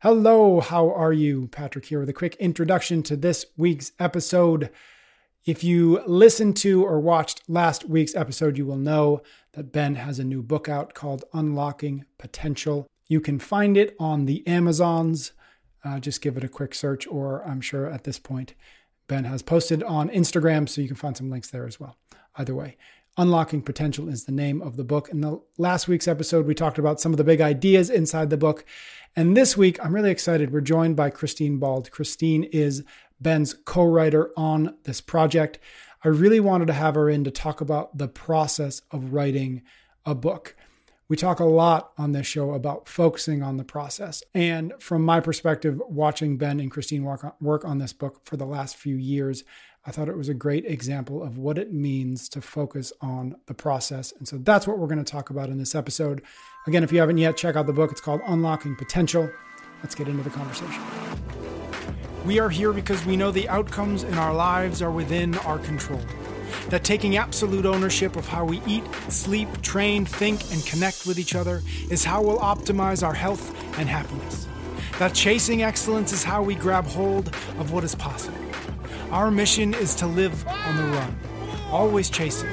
Hello, how are you? Patrick here with a quick introduction to this week's episode. If you listened to or watched last week's episode, you will know that Ben has a new book out called Unlocking Potential. You can find it on the Amazons. Uh, just give it a quick search, or I'm sure at this point, Ben has posted on Instagram, so you can find some links there as well. Either way, Unlocking Potential is the name of the book. In the last week's episode, we talked about some of the big ideas inside the book. And this week, I'm really excited. We're joined by Christine Bald. Christine is Ben's co writer on this project. I really wanted to have her in to talk about the process of writing a book. We talk a lot on this show about focusing on the process. And from my perspective, watching Ben and Christine work on, work on this book for the last few years, I thought it was a great example of what it means to focus on the process. And so that's what we're going to talk about in this episode. Again, if you haven't yet, check out the book. It's called Unlocking Potential. Let's get into the conversation. We are here because we know the outcomes in our lives are within our control. That taking absolute ownership of how we eat, sleep, train, think, and connect with each other is how we'll optimize our health and happiness. That chasing excellence is how we grab hold of what is possible. Our mission is to live on the run, always chasing,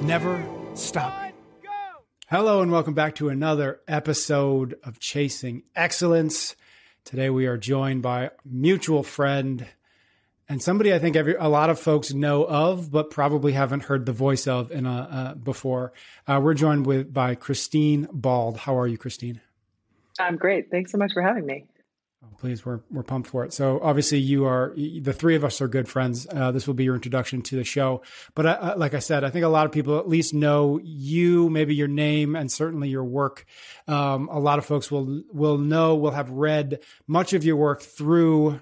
never stopping. Hello, and welcome back to another episode of Chasing Excellence. Today we are joined by mutual friend and somebody I think every a lot of folks know of, but probably haven't heard the voice of in a, uh, before. Uh, we're joined with by Christine Bald. How are you, Christine? I'm great. Thanks so much for having me. Please, we're we're pumped for it. So obviously, you are the three of us are good friends. Uh, this will be your introduction to the show. But uh, like I said, I think a lot of people at least know you, maybe your name, and certainly your work. Um, a lot of folks will will know, will have read much of your work through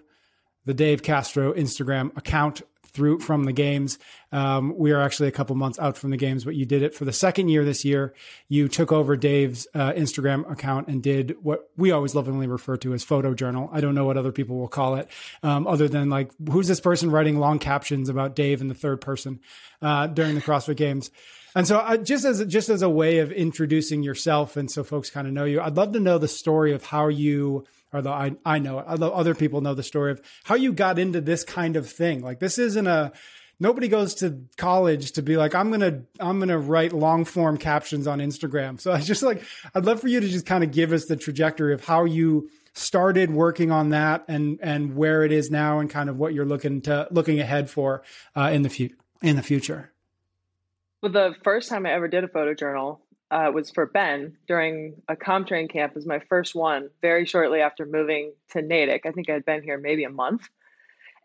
the Dave Castro Instagram account through from the games. Um, we are actually a couple months out from the games, but you did it for the second year this year. You took over Dave's uh, Instagram account and did what we always lovingly refer to as photo journal. I don't know what other people will call it, um, other than like, who's this person writing long captions about Dave in the third person uh, during the CrossFit Games? And so, uh, just as just as a way of introducing yourself, and so folks kind of know you, I'd love to know the story of how you although I, I know it, although other people know the story of how you got into this kind of thing. Like this isn't a, nobody goes to college to be like, I'm going to, I'm going to write long form captions on Instagram. So I just like, I'd love for you to just kind of give us the trajectory of how you started working on that and, and where it is now and kind of what you're looking to, looking ahead for uh, in the future, in the future. Well, the first time I ever did a photo journal uh, was for Ben during a CompTrain camp. It was my first one very shortly after moving to Natick. I think I had been here maybe a month.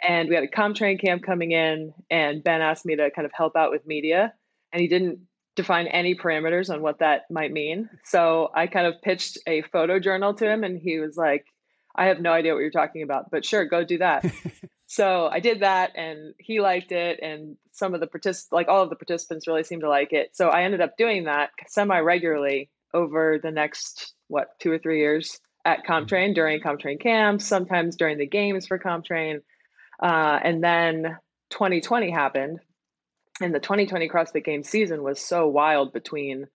And we had a CompTrain camp coming in, and Ben asked me to kind of help out with media. And he didn't define any parameters on what that might mean. So I kind of pitched a photo journal to him, and he was like, I have no idea what you're talking about, but sure, go do that. so I did that and he liked it and some of the participants like all of the participants really seemed to like it. So I ended up doing that semi regularly over the next what, 2 or 3 years at CompTrain during CompTrain camps, sometimes during the games for CompTrain. Uh, and then 2020 happened and the 2020 CrossFit Games season was so wild between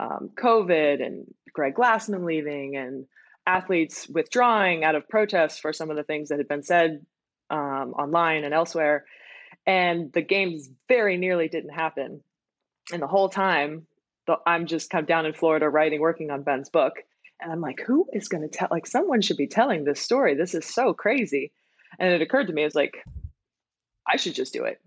um, COVID and Greg Glassman leaving and athletes withdrawing out of protest for some of the things that had been said um, online and elsewhere. And the games very nearly didn't happen. And the whole time, the, I'm just kind of down in Florida writing, working on Ben's book. And I'm like, who is going to tell? Like, someone should be telling this story. This is so crazy. And it occurred to me, I was like, I should just do it.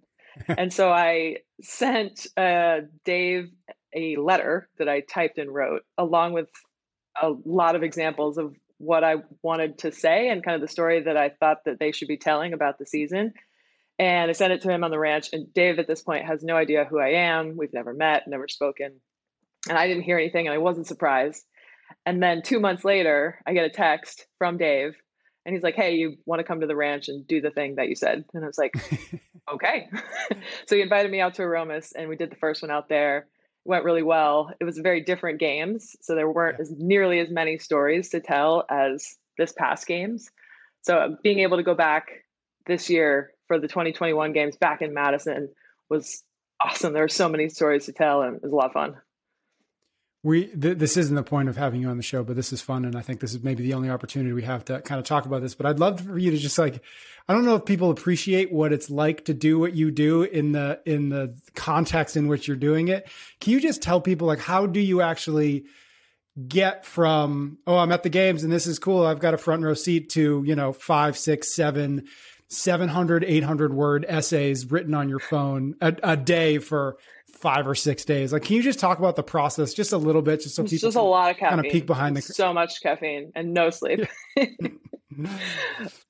and so I sent uh, Dave a letter that I typed and wrote, along with a lot of examples of what I wanted to say and kind of the story that I thought that they should be telling about the season. And I sent it to him on the ranch. And Dave at this point has no idea who I am. We've never met, never spoken. And I didn't hear anything and I wasn't surprised. And then two months later, I get a text from Dave and he's like, Hey, you want to come to the ranch and do the thing that you said? And I was like, Okay. so he invited me out to Aromas and we did the first one out there. Went really well. It was very different games. So there weren't as nearly as many stories to tell as this past games. So uh, being able to go back this year for the 2021 games back in Madison was awesome. There were so many stories to tell and it was a lot of fun we th- this isn't the point of having you on the show, but this is fun, and I think this is maybe the only opportunity we have to kind of talk about this. But I'd love for you to just like, I don't know if people appreciate what it's like to do what you do in the in the context in which you're doing it. Can you just tell people like how do you actually get from oh I'm at the games and this is cool I've got a front row seat to you know five six seven 700 800 word essays written on your phone a, a day for five or six days. Like, can you just talk about the process just a little bit, just so it's people just a lot of caffeine, kind of peek behind the so much caffeine and no sleep.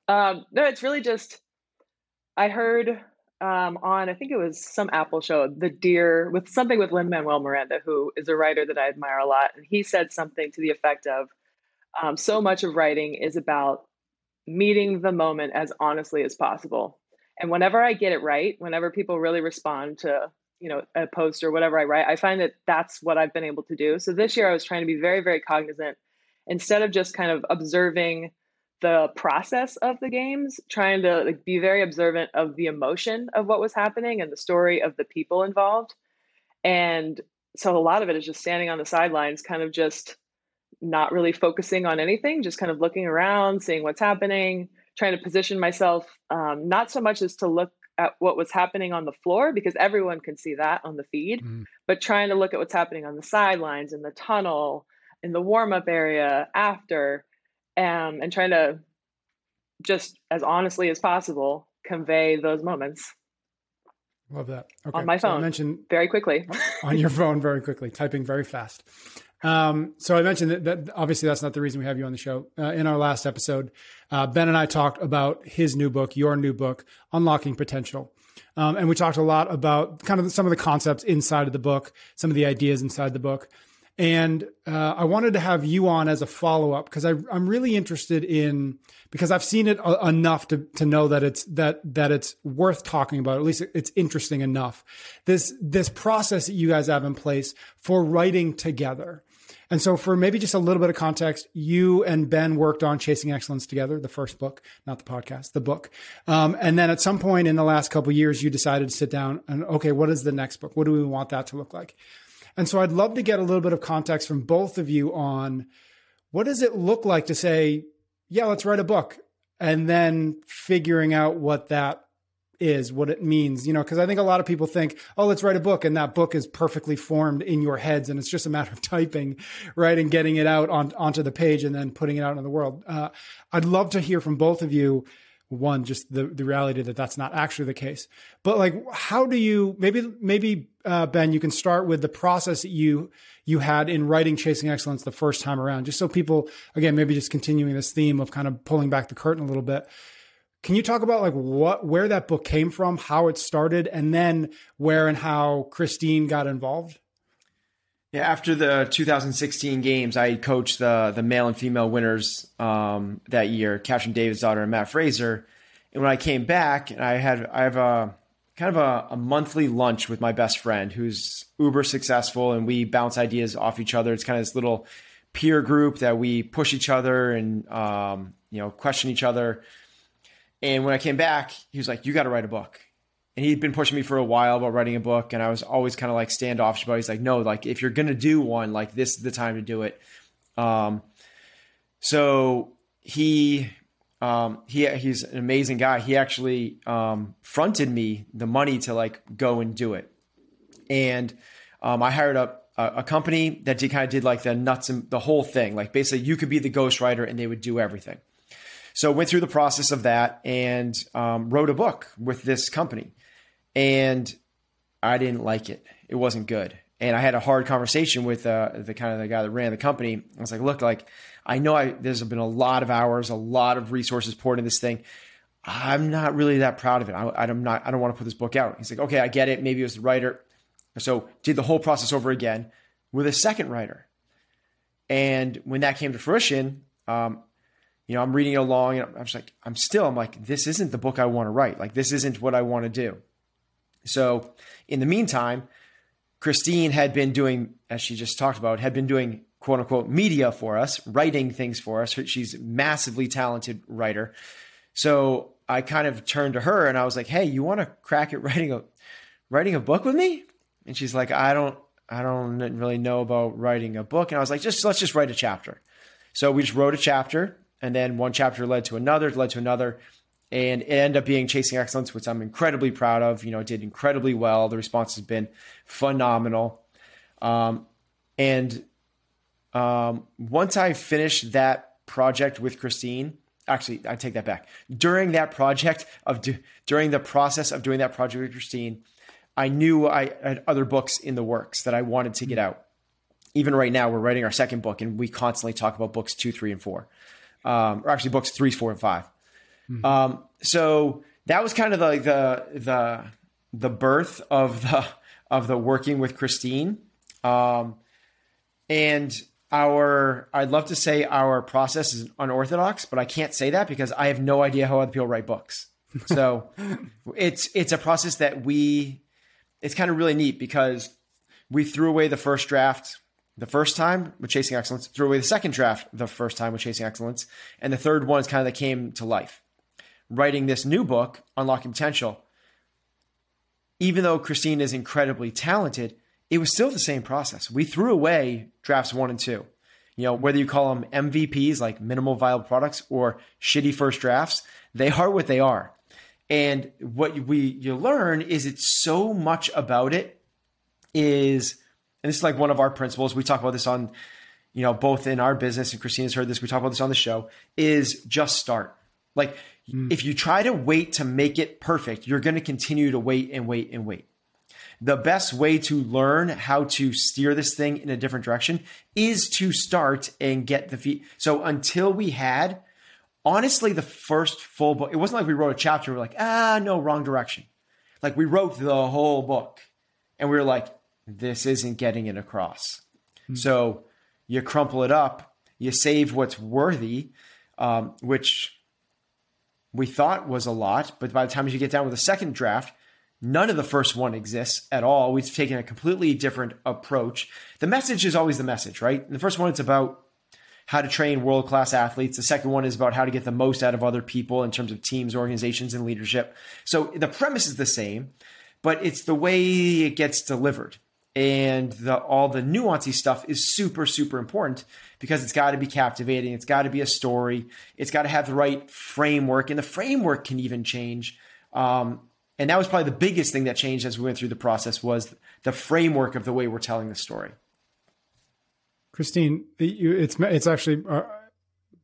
um, no, it's really just I heard um, on I think it was some Apple show, The Dear, with something with Lin Manuel Miranda, who is a writer that I admire a lot, and he said something to the effect of, um, "So much of writing is about meeting the moment as honestly as possible." And whenever I get it right, whenever people really respond to you know a post or whatever i write i find that that's what i've been able to do. So this year i was trying to be very very cognizant. Instead of just kind of observing the process of the games trying to like, be very observant of the emotion of what was happening and the story of the people involved. And so a lot of it is just standing on the sidelines kind of just not really focusing on anything just kind of looking around seeing what's happening trying to position myself um, not so much as to look at what was happening on the floor because everyone can see that on the feed, mm. but trying to look at what's happening on the sidelines, in the tunnel, in the warm up area after, um, and trying to just as honestly as possible convey those moments. Love that. Okay. On my phone. So mentioned very quickly. on your phone very quickly, typing very fast. Um, so I mentioned that, that, obviously that's not the reason we have you on the show. Uh, in our last episode, uh, Ben and I talked about his new book, your new book, Unlocking Potential. Um, and we talked a lot about kind of some of the concepts inside of the book, some of the ideas inside the book. And uh, I wanted to have you on as a follow up because I'm really interested in because I've seen it a- enough to to know that it's that that it's worth talking about. At least it's interesting enough. This this process that you guys have in place for writing together. And so, for maybe just a little bit of context, you and Ben worked on Chasing Excellence together, the first book, not the podcast, the book. Um, and then at some point in the last couple years, you decided to sit down and, okay, what is the next book? What do we want that to look like? And so, I'd love to get a little bit of context from both of you on what does it look like to say, yeah, let's write a book, and then figuring out what that is, what it means, you know, because I think a lot of people think, oh, let's write a book, and that book is perfectly formed in your heads, and it's just a matter of typing, right, and getting it out on, onto the page and then putting it out in the world. Uh, I'd love to hear from both of you. One, just the the reality that that's not actually the case, but like, how do you maybe maybe uh, Ben, you can start with the process that you you had in writing Chasing Excellence the first time around, just so people again maybe just continuing this theme of kind of pulling back the curtain a little bit can you talk about like what where that book came from, how it started, and then where and how Christine got involved? Yeah, after the 2016 games, I coached the the male and female winners um, that year, Katrin daughter and Matt Fraser. And when I came back, and I had I have a kind of a, a, monthly lunch with my best friend who's uber successful, and we bounce ideas off each other. It's kind of this little peer group that we push each other and um, you know question each other. And when I came back, he was like, "You got to write a book." And he'd been pushing me for a while about writing a book, and I was always kind of like standoffish about. It. He's like, "No, like if you're gonna do one, like this is the time to do it." Um, so he um, he he's an amazing guy. He actually um, fronted me the money to like go and do it, and um, I hired up a, a, company that did kind of did like the nuts and the whole thing. Like basically, you could be the ghostwriter, and they would do everything. So went through the process of that and um, wrote a book with this company, and I didn't like it. It wasn't good, and I had a hard conversation with uh, the kind of the guy that ran the company. I was like, "Look, like I know I, there's been a lot of hours, a lot of resources poured into this thing." I'm not really that proud of it. I, I'm not. I don't want to put this book out. He's like, okay, I get it. Maybe it was the writer. So did the whole process over again with a second writer, And when that came to fruition, um, you know, I'm reading along and I'm just like, I'm still, I'm like, this isn't the book I want to write. Like, this isn't what I want to do. So, in the meantime, Christine had been doing, as she just talked about, had been doing quote unquote media for us, writing things for us. She's a massively talented writer. So I kind of turned to her and I was like, "Hey, you want to crack at writing a writing a book with me?" And she's like, "I don't I don't really know about writing a book." And I was like, "Just let's just write a chapter." So we just wrote a chapter and then one chapter led to another, led to another and it ended up being Chasing Excellence, which I'm incredibly proud of. You know, it did incredibly well. The response has been phenomenal. Um, and um, once I finished that project with Christine, actually, I take that back. During that project of do, during the process of doing that project with Christine, I knew I had other books in the works that I wanted to get out. Even right now, we're writing our second book, and we constantly talk about books two, three, and four, um, or actually books three, four, and five. Mm-hmm. Um, so that was kind of like the, the the birth of the of the working with Christine. Um, and our I'd love to say our process is unorthodox, but I can't say that because I have no idea how other people write books. So it's it's a process that we it's kind of really neat because we threw away the first draft the first time with Chasing Excellence, threw away the second draft the first time with Chasing Excellence, and the third one is kind of that came to life writing this new book, Unlocking Potential, even though Christine is incredibly talented, it was still the same process. We threw away drafts one and two. You know, whether you call them MVPs, like minimal viable products, or shitty first drafts, they are what they are. And what we you learn is it's so much about it is, and this is like one of our principles. We talk about this on, you know, both in our business and Christina's heard this. We talk about this on the show. Is just start. Like Mm. If you try to wait to make it perfect, you're going to continue to wait and wait and wait. The best way to learn how to steer this thing in a different direction is to start and get the feet. So until we had, honestly, the first full book, it wasn't like we wrote a chapter. We are like, ah, no, wrong direction. Like we wrote the whole book and we were like, this isn't getting it across. Mm. So you crumple it up, you save what's worthy, um, which we thought was a lot, but by the time you get down with the second draft, none of the first one exists at all. We've taken a completely different approach. The message is always the message, right? the first one, it's about how to train world class athletes. The second one is about how to get the most out of other people in terms of teams, organizations, and leadership. So the premise is the same, but it's the way it gets delivered. And the, all the nuancy stuff is super, super important because it's got to be captivating. It's got to be a story. It's got to have the right framework, and the framework can even change. Um, and that was probably the biggest thing that changed as we went through the process was the framework of the way we're telling the story. Christine, it's it's actually uh,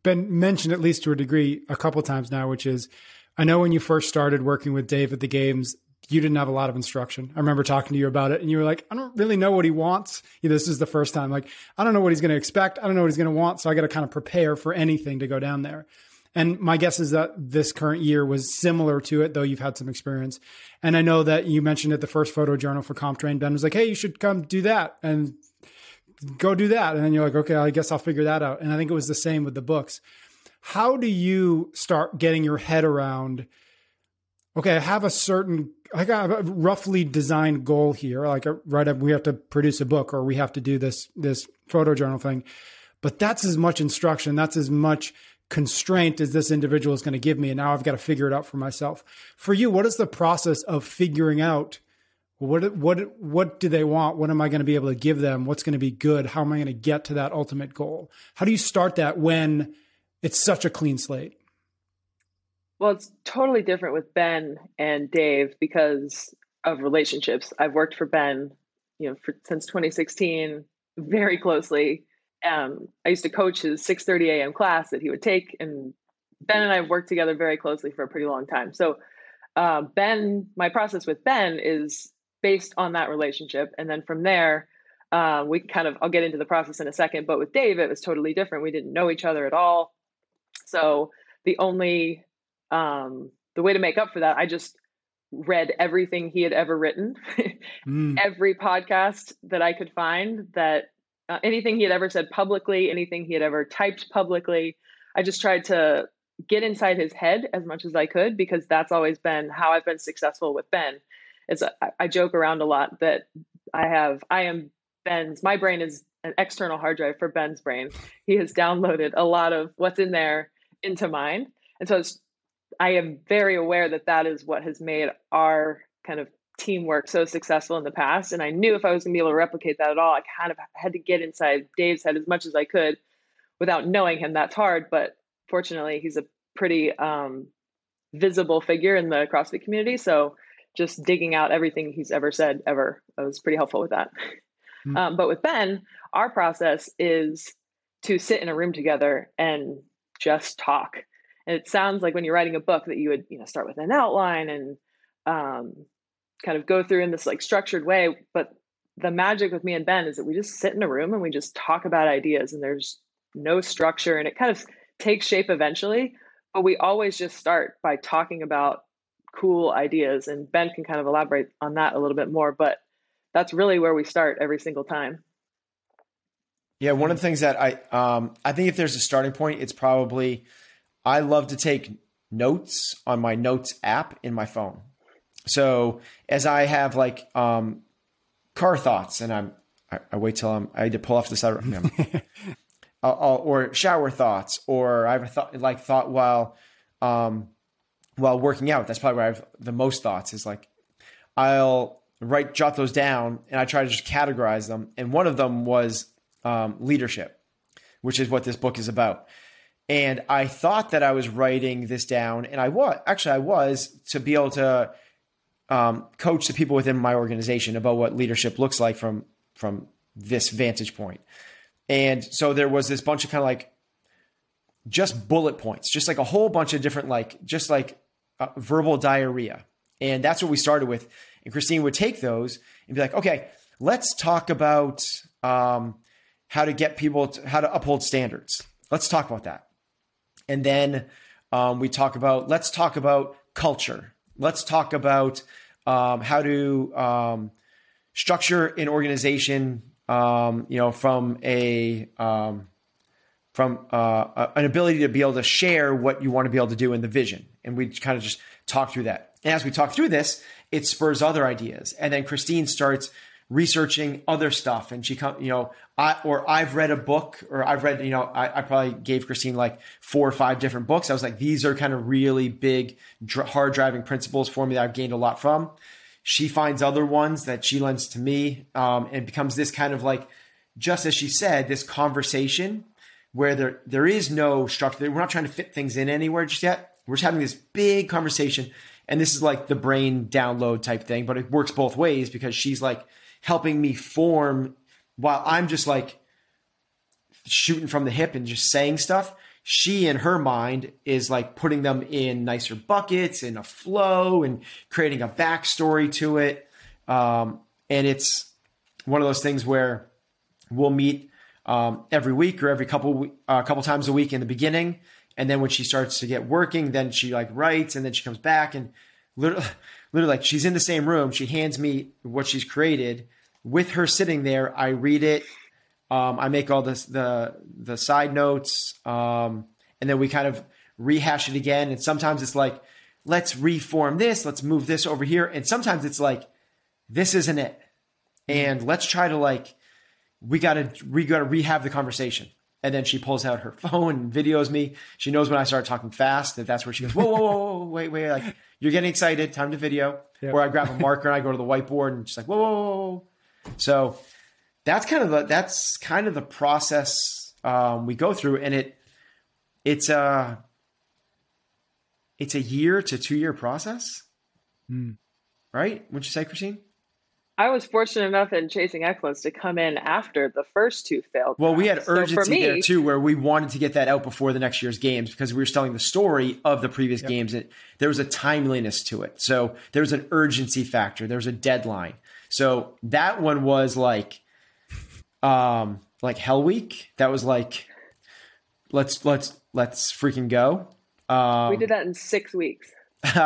been mentioned at least to a degree a couple times now, which is I know when you first started working with Dave at the games, you didn't have a lot of instruction. I remember talking to you about it and you were like, I don't really know what he wants. This is the first time. Like, I don't know what he's going to expect. I don't know what he's going to want. So I got to kind of prepare for anything to go down there. And my guess is that this current year was similar to it, though you've had some experience. And I know that you mentioned at the first photo journal for CompTrain, Ben was like, Hey, you should come do that and go do that. And then you're like, okay, I guess I'll figure that out. And I think it was the same with the books. How do you start getting your head around, okay, I have a certain I got a roughly designed goal here. Like a, right up, we have to produce a book or we have to do this this photo journal thing. But that's as much instruction. That's as much constraint as this individual is going to give me. And now I've got to figure it out for myself. For you, what is the process of figuring out what what what do they want? What am I going to be able to give them? What's going to be good? How am I going to get to that ultimate goal? How do you start that when it's such a clean slate? Well, it's totally different with Ben and Dave because of relationships. I've worked for Ben, you know, for, since 2016 very closely. Um, I used to coach his 6:30 a.m. class that he would take, and Ben and I have worked together very closely for a pretty long time. So, uh, Ben, my process with Ben is based on that relationship, and then from there, uh, we kind of I'll get into the process in a second. But with Dave, it was totally different. We didn't know each other at all, so the only um, the way to make up for that, I just read everything he had ever written, mm. every podcast that I could find that uh, anything he had ever said publicly, anything he had ever typed publicly. I just tried to get inside his head as much as I could because that's always been how I've been successful with Ben. Is I, I joke around a lot that I have I am Ben's my brain is an external hard drive for Ben's brain. He has downloaded a lot of what's in there into mine. And so I am very aware that that is what has made our kind of teamwork so successful in the past. And I knew if I was going to be able to replicate that at all, I kind of had to get inside Dave's head as much as I could without knowing him. That's hard, but fortunately, he's a pretty um, visible figure in the CrossFit community. So just digging out everything he's ever said ever was pretty helpful with that. Mm-hmm. Um, but with Ben, our process is to sit in a room together and just talk. And it sounds like when you're writing a book that you would, you know, start with an outline and um, kind of go through in this like structured way. But the magic with me and Ben is that we just sit in a room and we just talk about ideas, and there's no structure, and it kind of takes shape eventually. But we always just start by talking about cool ideas, and Ben can kind of elaborate on that a little bit more. But that's really where we start every single time. Yeah, one of the things that I um, I think if there's a starting point, it's probably I love to take notes on my notes app in my phone. So as I have like um, car thoughts, and I'm I, I, wait till I'm I had to pull off the side, you know, I'll, I'll, or shower thoughts, or I have a thought like thought while um, while working out. That's probably where I have the most thoughts. Is like I'll write jot those down, and I try to just categorize them. And one of them was um, leadership, which is what this book is about. And I thought that I was writing this down, and I was actually I was to be able to um, coach the people within my organization about what leadership looks like from from this vantage point. And so there was this bunch of kind of like just bullet points, just like a whole bunch of different like just like uh, verbal diarrhea. And that's what we started with. And Christine would take those and be like, okay, let's talk about um, how to get people to, how to uphold standards. Let's talk about that. And then um, we talk about let's talk about culture. Let's talk about um, how to um, structure an organization. Um, you know, from a um, from uh, an ability to be able to share what you want to be able to do in the vision, and we kind of just talk through that. And as we talk through this, it spurs other ideas, and then Christine starts researching other stuff. And she come you know i or i've read a book or i've read you know I, I, probably gave christine like four or five different books. I was like these are kind of really big hard driving principles for me that i've gained a lot from. She finds other ones that she lends to me um, and becomes this kind of like just as she said this conversation where there there is no structure. We're not trying to fit things in anywhere just yet. We're just having this big conversation. And this is like the brain download type thing but it works both ways because she's like helping me form while I'm just like shooting from the hip and just saying stuff. She in her mind is like putting them in nicer buckets in a flow and creating a backstory to it. Um, and it's one of those things where we'll meet um, every week or every couple a uh, couple times a week in the beginning, and then when she starts to get working, then she like writes, and then she comes back and literally literally like she's in the same room. She hands me what she's created. With her sitting there, I read it. Um, I make all this the the side notes, um, and then we kind of rehash it again. And sometimes it's like, let's reform this, let's move this over here, and sometimes it's like, this isn't it, and let's try to like, we gotta we gotta rehab the conversation. And then she pulls out her phone and videos me. She knows when I start talking fast that that's where she goes, whoa, whoa, whoa, whoa wait, wait, like you're getting excited, time to video. Yep. Or I grab a marker and I go to the whiteboard and just like, whoa, whoa, whoa. So that's kind of the that's kind of the process um, we go through, and it it's a it's a year to two year process, mm. right? Wouldn't you say, Christine? I was fortunate enough in Chasing Excellence to come in after the first two failed. Well, we had urgency so me, there too, where we wanted to get that out before the next year's games because we were telling the story of the previous yep. games. And there was a timeliness to it, so there was an urgency factor. There was a deadline. So that one was like, um, like Hell Week. That was like, let's let's let's freaking go. Um, we did that in six weeks.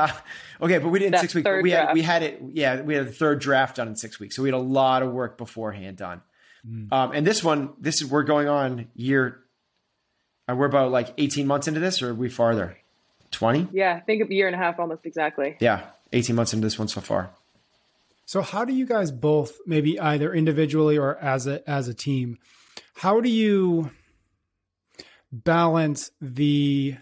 okay, but we didn't six weeks. We had we had it. Yeah, we had the third draft done in six weeks, so we had a lot of work beforehand done. Mm. Um, and this one, this is we're going on year. Uh, we're about like eighteen months into this, or are we farther? Twenty? Yeah, I think a year and a half, almost exactly. Yeah, eighteen months into this one so far. So, how do you guys both, maybe either individually or as a as a team, how do you balance the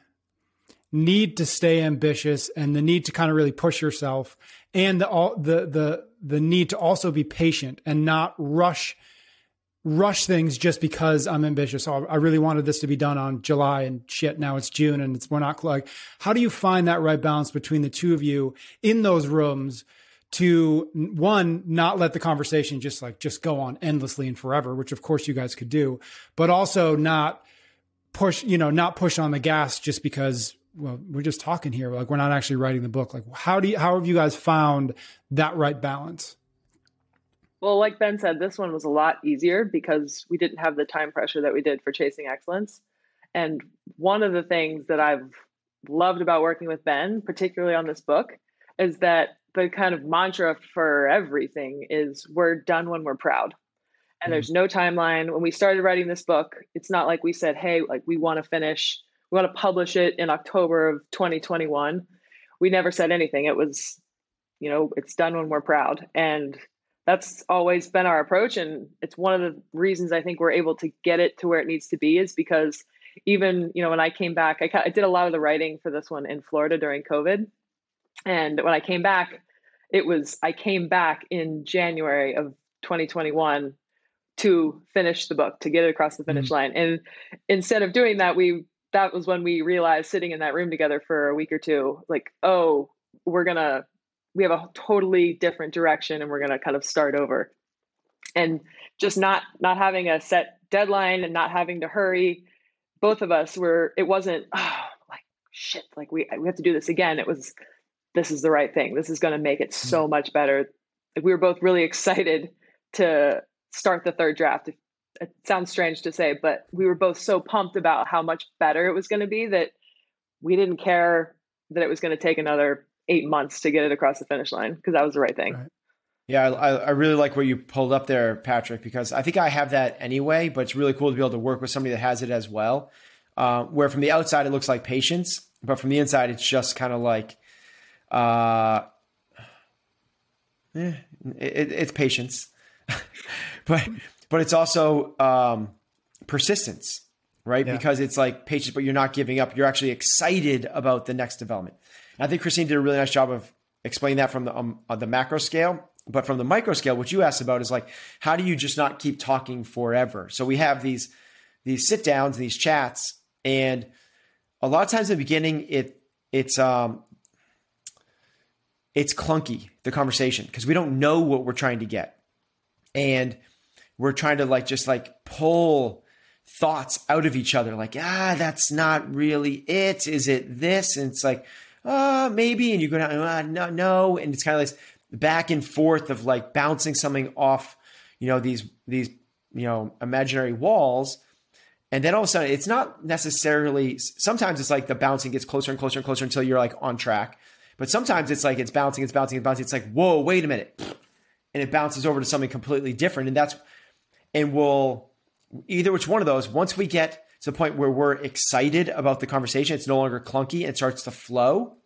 need to stay ambitious and the need to kind of really push yourself and the all the the the need to also be patient and not rush rush things just because I'm ambitious. I really wanted this to be done on July and shit. Now it's June and it's we're not like. How do you find that right balance between the two of you in those rooms to one not let the conversation just like just go on endlessly and forever, which of course you guys could do, but also not push you know not push on the gas just because well we're just talking here like we're not actually writing the book. Like how do you how have you guys found that right balance? Well like ben said this one was a lot easier because we didn't have the time pressure that we did for chasing excellence. And one of the things that i've loved about working with ben particularly on this book is that the kind of mantra for everything is we're done when we're proud. And mm-hmm. there's no timeline. When we started writing this book it's not like we said hey like we want to finish we want to publish it in October of 2021. We never said anything. It was, you know, it's done when we're proud. And that's always been our approach. And it's one of the reasons I think we're able to get it to where it needs to be is because even, you know, when I came back, I, I did a lot of the writing for this one in Florida during COVID. And when I came back, it was, I came back in January of 2021 to finish the book to get it across the finish mm-hmm. line and instead of doing that we that was when we realized sitting in that room together for a week or two like oh we're gonna we have a totally different direction and we're gonna kind of start over. And just not not having a set deadline and not having to hurry both of us were it wasn't oh, like shit like we we have to do this again. It was this is the right thing. This is going to make it so hmm. much better. Like we were both really excited to start the third draft it sounds strange to say, but we were both so pumped about how much better it was going to be that we didn't care that it was going to take another eight months to get it across the finish line because that was the right thing. Right. Yeah, I, I really like what you pulled up there, Patrick, because I think I have that anyway, but it's really cool to be able to work with somebody that has it as well. Uh, where from the outside it looks like patience, but from the inside it's just kind of like, uh, eh, it, it's patience. but but it's also um, persistence, right? Yeah. Because it's like patience, but you're not giving up. You're actually excited about the next development. And I think Christine did a really nice job of explaining that from the um, the macro scale. But from the micro scale, what you asked about is like, how do you just not keep talking forever? So we have these these sit downs, these chats, and a lot of times in the beginning, it it's um it's clunky the conversation because we don't know what we're trying to get, and we're trying to like just like pull thoughts out of each other like ah that's not really it. Is it this? And it's like uh maybe. And you go down ah, no no. And it's kind of like back and forth of like bouncing something off you know these these you know imaginary walls. And then all of a sudden it's not necessarily sometimes it's like the bouncing gets closer and closer and closer until you're like on track. But sometimes it's like it's bouncing it's bouncing it's bouncing. It's like whoa wait a minute. And it bounces over to something completely different. And that's and we'll either which one of those, once we get to the point where we're excited about the conversation, it's no longer clunky, and starts to flow.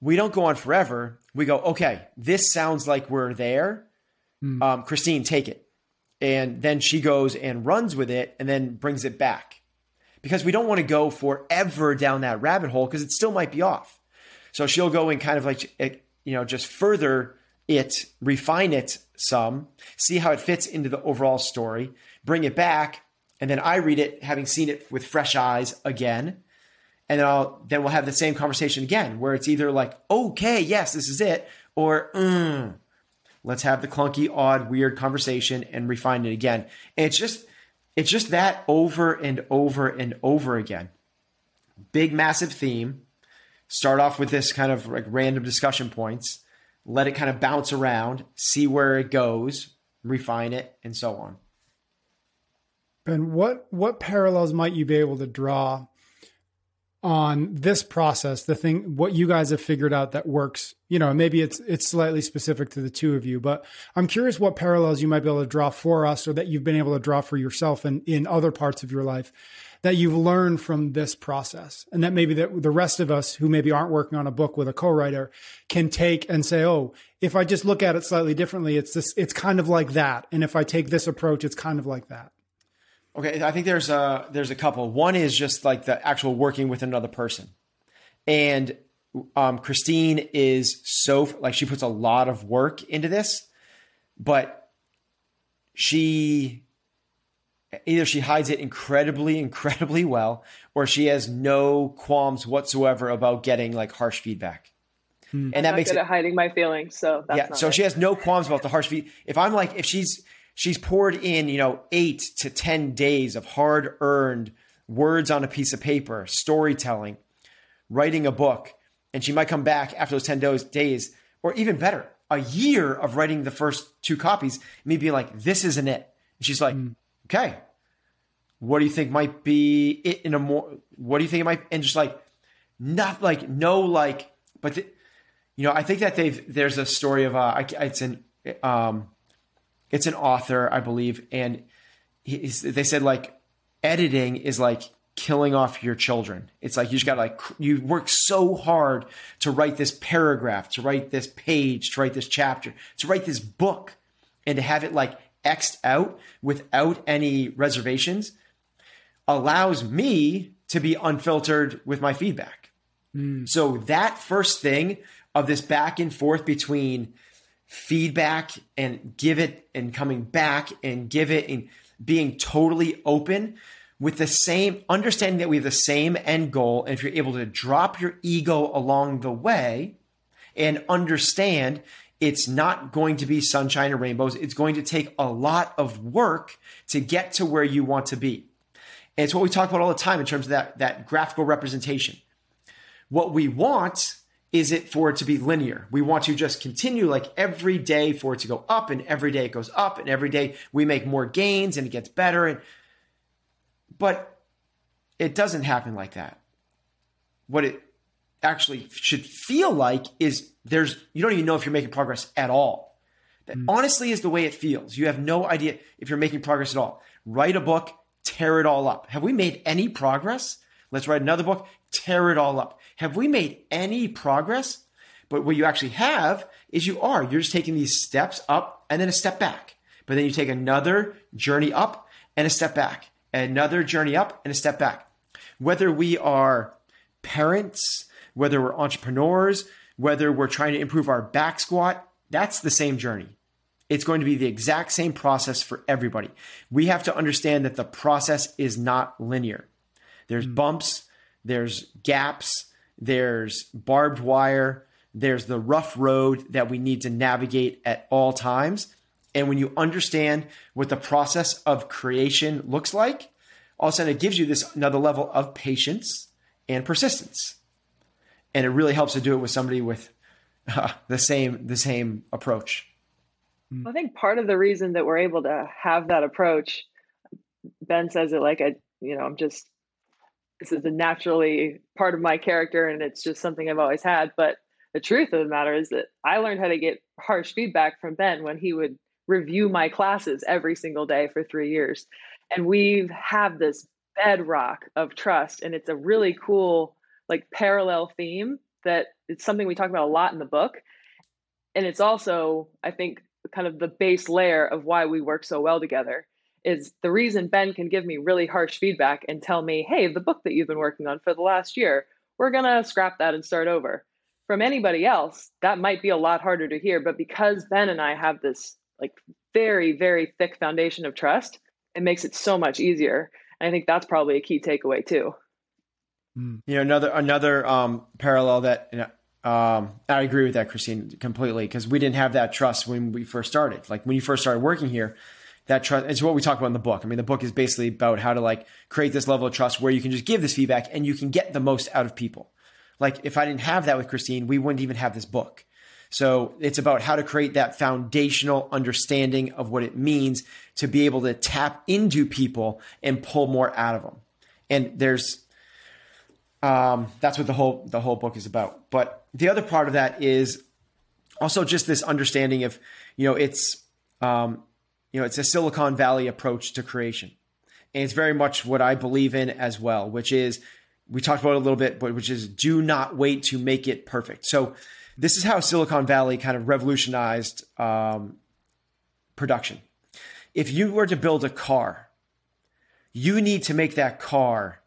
We don't go on forever. We go, okay, this sounds like we're there. Mm. Um, Christine, take it. And then she goes and runs with it and then brings it back because we don't want to go forever down that rabbit hole because it still might be off. So she'll go and kind of like, eh, you know, just further it, refine it some, see how it fits into the overall story, bring it back, and then I read it having seen it with fresh eyes again. And then I'll then we'll have the same conversation again where it's either like, okay, yes, this is it, or mm, let's have the clunky, odd, weird conversation and refine it again. And it's just it's just that over and over and over again. Big massive theme. Start off with this kind of like random discussion points let it kind of bounce around, see where it goes, refine it, and so on. Ben, what what parallels might you be able to draw on this process, the thing, what you guys have figured out that works, you know, maybe it's, it's slightly specific to the two of you, but I'm curious what parallels you might be able to draw for us or that you've been able to draw for yourself and in other parts of your life that you've learned from this process and that maybe the, the rest of us who maybe aren't working on a book with a co-writer can take and say oh if i just look at it slightly differently it's this it's kind of like that and if i take this approach it's kind of like that. Okay i think there's a there's a couple. One is just like the actual working with another person. And um, christine is so like she puts a lot of work into this but she either she hides it incredibly, incredibly well, or she has no qualms whatsoever about getting like harsh feedback. Hmm. And I'm that makes it hiding my feelings. So yeah. so it. she has no qualms about the harsh feed. If I'm like, if she's she's poured in, you know, eight to ten days of hard earned words on a piece of paper, storytelling, writing a book, and she might come back after those ten days, or even better, a year of writing the first two copies, me being like, this isn't it. And she's like, mm okay, what do you think might be it in a more, what do you think it might, and just like, not like, no, like, but, the, you know, I think that they've, there's a story of, uh, it's an, um, it's an author, I believe, and they said like editing is like killing off your children. It's like you just got like you work so hard to write this paragraph, to write this page, to write this chapter, to write this book, and to have it like X'd out without any reservations allows me to be unfiltered with my feedback. Mm. So that first thing of this back and forth between feedback and give it and coming back and give it and being totally open with the same understanding that we have the same end goal. And if you're able to drop your ego along the way and understand it's not going to be sunshine and rainbows. It's going to take a lot of work to get to where you want to be. And it's what we talk about all the time in terms of that, that graphical representation. What we want is it for it to be linear. We want to just continue like every day for it to go up and every day it goes up and every day we make more gains and it gets better. And, but it doesn't happen like that. What it actually should feel like is there's you don't even know if you're making progress at all. That mm. honestly is the way it feels. You have no idea if you're making progress at all. Write a book, tear it all up. Have we made any progress? Let's write another book, tear it all up. Have we made any progress? But what you actually have is you are. You're just taking these steps up and then a step back. But then you take another journey up and a step back, another journey up and a step back. Whether we are parents, whether we're entrepreneurs, whether we're trying to improve our back squat, that's the same journey. It's going to be the exact same process for everybody. We have to understand that the process is not linear. There's mm. bumps, there's gaps, there's barbed wire, there's the rough road that we need to navigate at all times. And when you understand what the process of creation looks like, all of a sudden it gives you this another level of patience and persistence and it really helps to do it with somebody with uh, the same the same approach. I think part of the reason that we're able to have that approach, Ben says it like I, you know, I'm just this is a naturally part of my character, and it's just something I've always had. But the truth of the matter is that I learned how to get harsh feedback from Ben when he would review my classes every single day for three years, and we've had this bedrock of trust, and it's a really cool like parallel theme that it's something we talk about a lot in the book. And it's also, I think, kind of the base layer of why we work so well together is the reason Ben can give me really harsh feedback and tell me, hey, the book that you've been working on for the last year, we're going to scrap that and start over. From anybody else, that might be a lot harder to hear. But because Ben and I have this like very, very thick foundation of trust, it makes it so much easier. And I think that's probably a key takeaway too. Mm. You know, another another um, parallel that um, I agree with that, Christine, completely because we didn't have that trust when we first started. Like when you first started working here, that trust is what we talk about in the book. I mean, the book is basically about how to like create this level of trust where you can just give this feedback and you can get the most out of people. Like if I didn't have that with Christine, we wouldn't even have this book. So it's about how to create that foundational understanding of what it means to be able to tap into people and pull more out of them. And there's Um, that's what the whole the whole book is about. But the other part of that is also just this understanding of, you know, it's um, you know, it's a Silicon Valley approach to creation. And it's very much what I believe in as well, which is we talked about it a little bit, but which is do not wait to make it perfect. So this is how Silicon Valley kind of revolutionized um, production. If you were to build a car, you need to make that car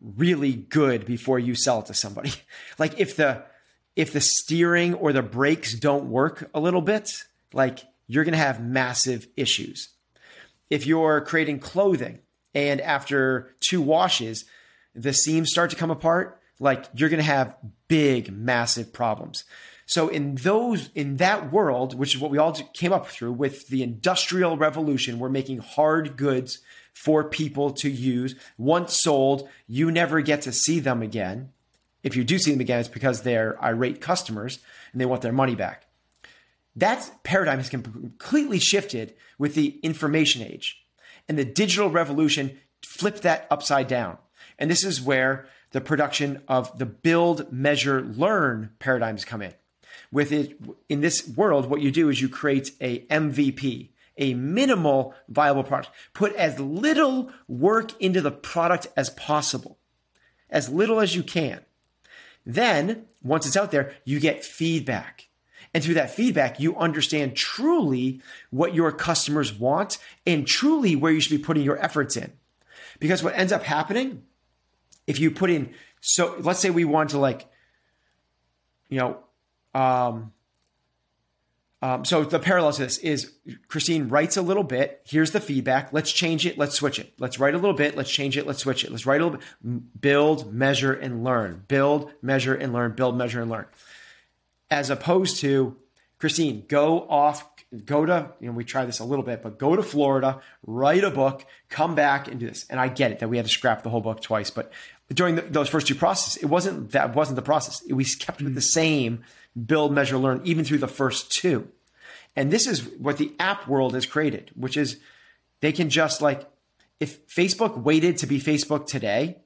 really good before you sell it to somebody. like if the if the steering or the brakes don't work a little bit, like you're going to have massive issues. If you're creating clothing and after two washes the seams start to come apart, like you're going to have big massive problems. So in those in that world, which is what we all came up through with the industrial revolution, we're making hard goods for people to use. Once sold, you never get to see them again. If you do see them again, it's because they're irate customers and they want their money back. That paradigm has completely shifted with the information age. And the digital revolution flipped that upside down. And this is where the production of the build, measure, learn paradigms come in with it in this world, what you do is you create a MVP, a minimal viable product. Put as little work into the product as possible, as little as you can. Then, once it's out there, you get feedback. And through that feedback, you understand truly what your customers want and truly where you should be putting your efforts in. Because what ends up happening, if you put in, so let's say we want to like, you know, um, um, so the parallel to this is Christine writes a little bit. Here's the feedback. Let's change it. Let's switch it. Let's write a little bit. Let's change it. Let's switch it. Let's write a little bit. Build, measure, and learn. Build, measure, and learn. Build, measure, and learn. As opposed to Christine, go off, go to, you know, we try this a little bit, but go to Florida, write a book, come back and do this. And I get it that we had to scrap the whole book twice, but during the, those first two processes, it wasn't that wasn't the process. It, We kept with the same build, measure, learn, even through the first two. And this is what the app world has created, which is they can just like, if Facebook waited to be Facebook today,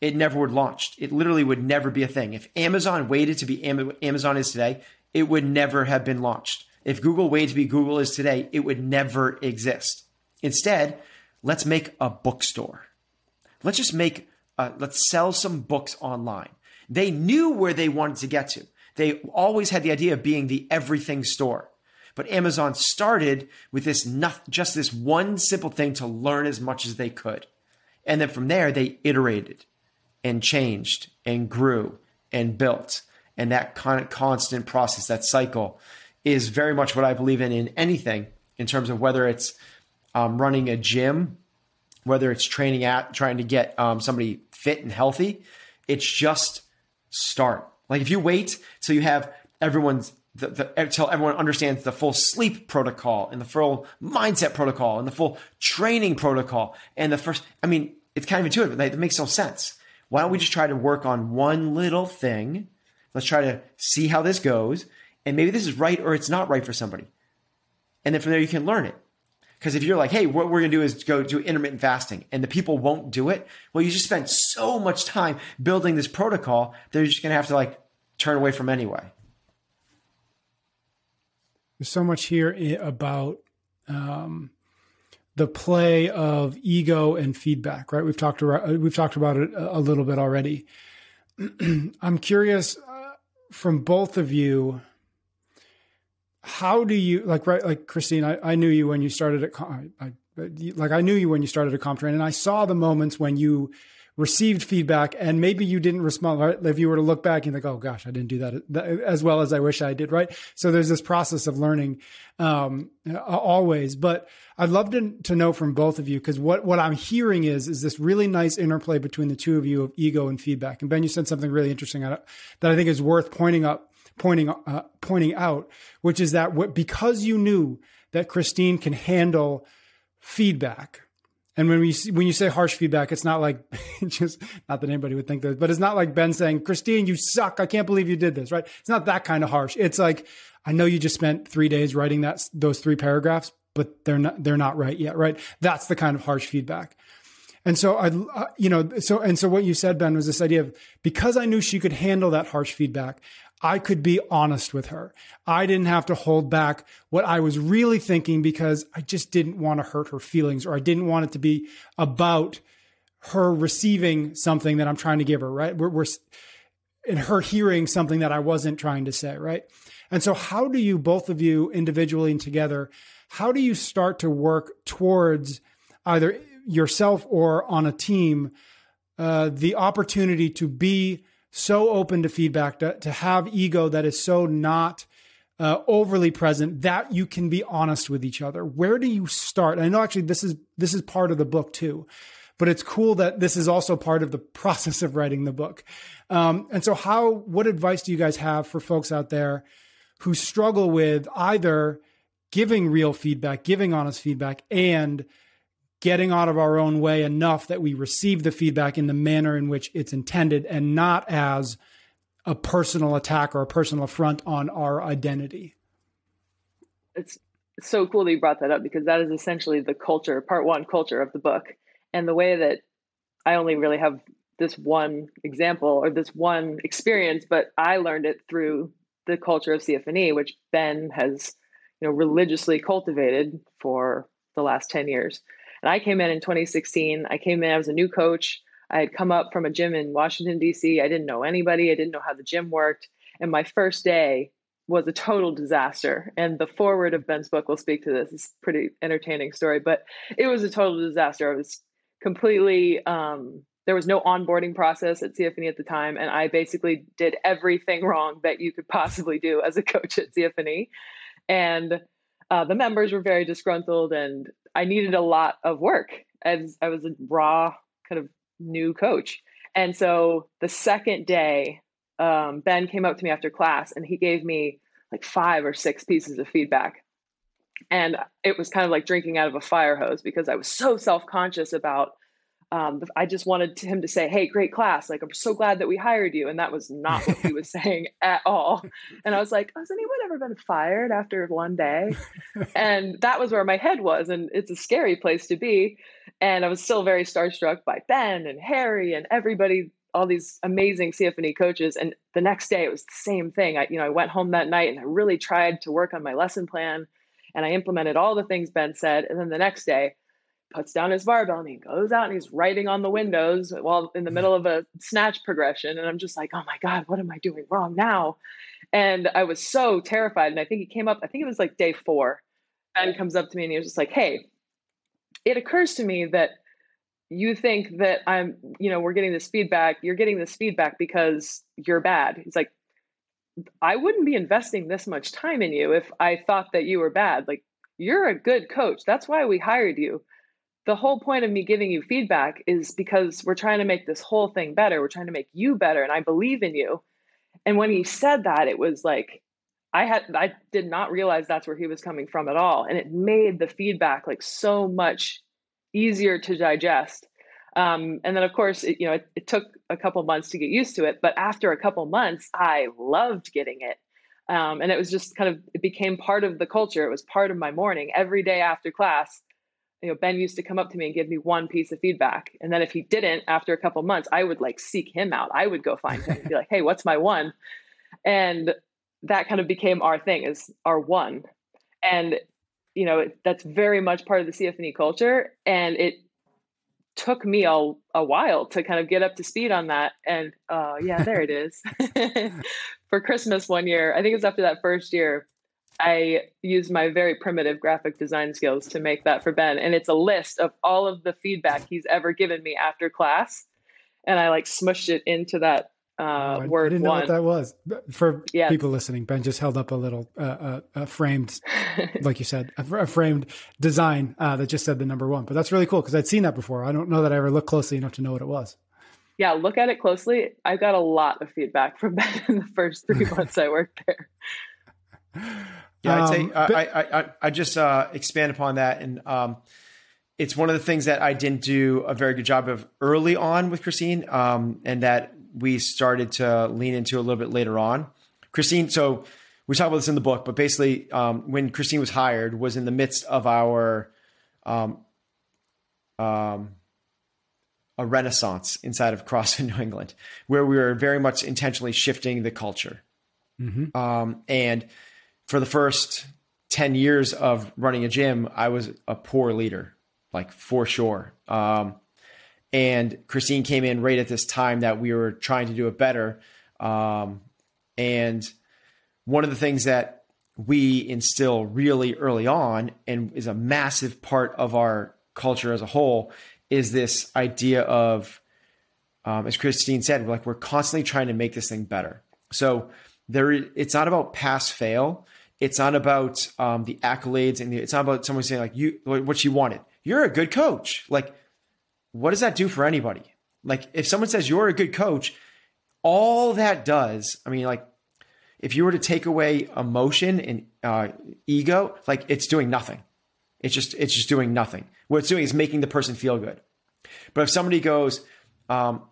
it never would launched. It literally would never be a thing. If Amazon waited to be Amazon is today, it would never have been launched. If Google waited to be Google is today, it would never exist. Instead, let's make a bookstore. Let's just make, uh, let's sell some books online. They knew where they wanted to get to. They always had the idea of being the everything store. But Amazon started with this not just this one simple thing to learn as much as they could. And then from there they iterated and changed and grew and built. And that of constant process, that cycle is very much what I believe in in anything in terms of whether it's um, running a gym, whether it's training at trying to get um, somebody fit and healthy. It's just start. Like if you wait till you have everyone's the, the, everyone understands the full sleep protocol and the full mindset protocol and the full training protocol and the first, I mean, it's kind of intuitive. It makes no sense. Why don't we just try to work on one little thing? Let's try to see how this goes. And maybe this is right or it's not right for somebody. And then from there, you can learn it. Because if you're like, hey, what we're going to do is go do intermittent fasting and the people won't do it, well, you just spent so much time building this protocol that you're just going to have to like turn away from anyway. There's so much here about um, the play of ego and feedback, right? We've talked about we've talked about it a little bit already. I'm curious uh, from both of you how do you like right like christine i, I knew you when you started at I, like i knew you when you started at comptrain and i saw the moments when you received feedback and maybe you didn't respond right? If you were to look back and think oh gosh i didn't do that as well as i wish i did right? So there's this process of learning um, always but i'd love to, to know from both of you because what, what i'm hearing is is this really nice interplay between the two of you of ego and feedback. And ben you said something really interesting that i think is worth pointing up pointing uh, pointing out which is that what, because you knew that christine can handle feedback and when we when you say harsh feedback, it's not like just not that anybody would think that, but it's not like Ben saying, "Christine, you suck. I can't believe you did this." Right? It's not that kind of harsh. It's like, I know you just spent three days writing that those three paragraphs, but they're not they're not right yet. Right? That's the kind of harsh feedback. And so I, uh, you know, so and so what you said, Ben, was this idea of because I knew she could handle that harsh feedback, I could be honest with her. I didn't have to hold back what I was really thinking because I just didn't want to hurt her feelings or I didn't want it to be about her receiving something that I'm trying to give her, right? We're, we're in her hearing something that I wasn't trying to say, right? And so how do you both of you individually and together, how do you start to work towards either yourself or on a team uh, the opportunity to be so open to feedback, to, to have ego that is so not uh, overly present that you can be honest with each other. Where do you start? I know actually this is this is part of the book too, but it's cool that this is also part of the process of writing the book. Um, and so, how? What advice do you guys have for folks out there who struggle with either giving real feedback, giving honest feedback, and getting out of our own way enough that we receive the feedback in the manner in which it's intended and not as a personal attack or a personal affront on our identity. It's so cool that you brought that up because that is essentially the culture, part one culture of the book. And the way that I only really have this one example or this one experience, but I learned it through the culture of CFNE, which Ben has, you know, religiously cultivated for the last 10 years. And I came in in 2016. I came in, I was a new coach. I had come up from a gym in Washington, D.C. I didn't know anybody, I didn't know how the gym worked. And my first day was a total disaster. And the foreword of Ben's book will speak to this. It's a pretty entertaining story, but it was a total disaster. I was completely, um, there was no onboarding process at CFNE at the time. And I basically did everything wrong that you could possibly do as a coach at CFNE. And uh, the members were very disgruntled and I needed a lot of work as I was a raw kind of new coach. And so the second day, um, Ben came up to me after class and he gave me like five or six pieces of feedback. And it was kind of like drinking out of a fire hose because I was so self conscious about um, I just wanted him to say, "Hey, great class! Like, I'm so glad that we hired you." And that was not what he was saying at all. And I was like, "Has anyone ever been fired after one day?" and that was where my head was, and it's a scary place to be. And I was still very starstruck by Ben and Harry and everybody, all these amazing CFNE coaches. And the next day, it was the same thing. I, you know, I went home that night and I really tried to work on my lesson plan, and I implemented all the things Ben said. And then the next day puts down his barbell and he goes out and he's writing on the windows while in the middle of a snatch progression. And I'm just like, oh my God, what am I doing wrong now? And I was so terrified. And I think he came up, I think it was like day four. Ben comes up to me and he was just like, hey, it occurs to me that you think that I'm, you know, we're getting this feedback. You're getting this feedback because you're bad. He's like, I wouldn't be investing this much time in you if I thought that you were bad. Like, you're a good coach. That's why we hired you the whole point of me giving you feedback is because we're trying to make this whole thing better. We're trying to make you better, and I believe in you. And when he said that, it was like I had I did not realize that's where he was coming from at all, and it made the feedback like so much easier to digest. Um, and then, of course, it, you know, it, it took a couple months to get used to it, but after a couple months, I loved getting it. Um, and it was just kind of it became part of the culture. It was part of my morning every day after class you know ben used to come up to me and give me one piece of feedback. And then if he didn't after a couple months i would like seek him out. I would go find him and be like hey what's my one? And that kind of became our thing is our one. And you know that's very much part of the cfne culture. And it took me a, a while to kind of get up to speed on that. And uh yeah there it is. For christmas one year i think it was after that first year I used my very primitive graphic design skills to make that for Ben. And it's a list of all of the feedback he's ever given me after class. And I like smushed it into that uh, oh, word. I didn't one. know what that was. For yeah. people listening, Ben just held up a little uh, uh, a framed, like you said, a, a framed design uh, that just said the number one. But that's really cool because I'd seen that before. I don't know that I ever looked closely enough to know what it was. Yeah, look at it closely. I got a lot of feedback from Ben in the first three months I worked there. Yeah, I'd say um, but, I, I I just uh, expand upon that, and um, it's one of the things that I didn't do a very good job of early on with Christine, um, and that we started to lean into a little bit later on. Christine, so we talk about this in the book, but basically, um, when Christine was hired, was in the midst of our um, um, a renaissance inside of CrossFit New England, where we were very much intentionally shifting the culture. Mm-hmm. Um, and for the first 10 years of running a gym, I was a poor leader, like for sure. Um, and Christine came in right at this time that we were trying to do it better. Um, and one of the things that we instill really early on and is a massive part of our culture as a whole is this idea of, um, as Christine said, like we're constantly trying to make this thing better. So there, it's not about pass fail. It's not about um, the accolades, and the, it's not about someone saying like you what she wanted. You're a good coach. Like, what does that do for anybody? Like, if someone says you're a good coach, all that does, I mean, like, if you were to take away emotion and uh, ego, like it's doing nothing. It's just it's just doing nothing. What it's doing is making the person feel good. But if somebody goes, um,